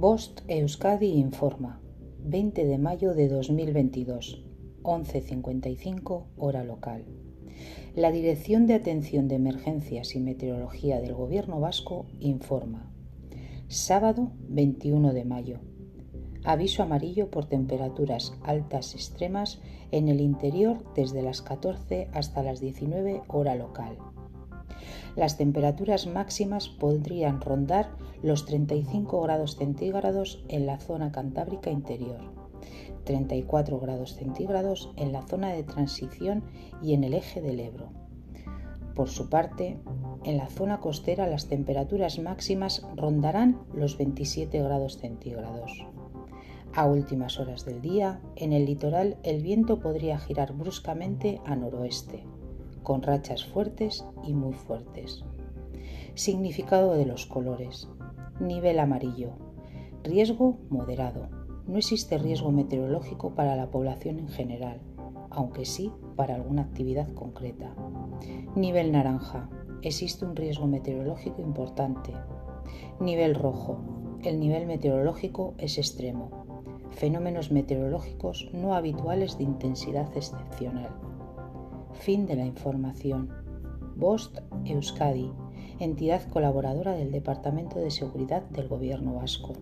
Bost Euskadi informa, 20 de mayo de 2022, 11.55 hora local. La Dirección de Atención de Emergencias y Meteorología del Gobierno Vasco informa. Sábado 21 de mayo. Aviso amarillo por temperaturas altas extremas en el interior desde las 14 hasta las 19 hora local. Las temperaturas máximas podrían rondar los 35 grados centígrados en la zona cantábrica interior, 34 grados centígrados en la zona de transición y en el eje del Ebro. Por su parte, en la zona costera las temperaturas máximas rondarán los 27 grados centígrados. A últimas horas del día, en el litoral el viento podría girar bruscamente a noroeste, con rachas fuertes y muy fuertes. Significado de los colores. Nivel amarillo. Riesgo moderado. No existe riesgo meteorológico para la población en general, aunque sí para alguna actividad concreta. Nivel naranja. Existe un riesgo meteorológico importante. Nivel rojo. El nivel meteorológico es extremo. Fenómenos meteorológicos no habituales de intensidad excepcional. Fin de la información. Bost Euskadi, entidad colaboradora del Departamento de Seguridad del Gobierno Vasco.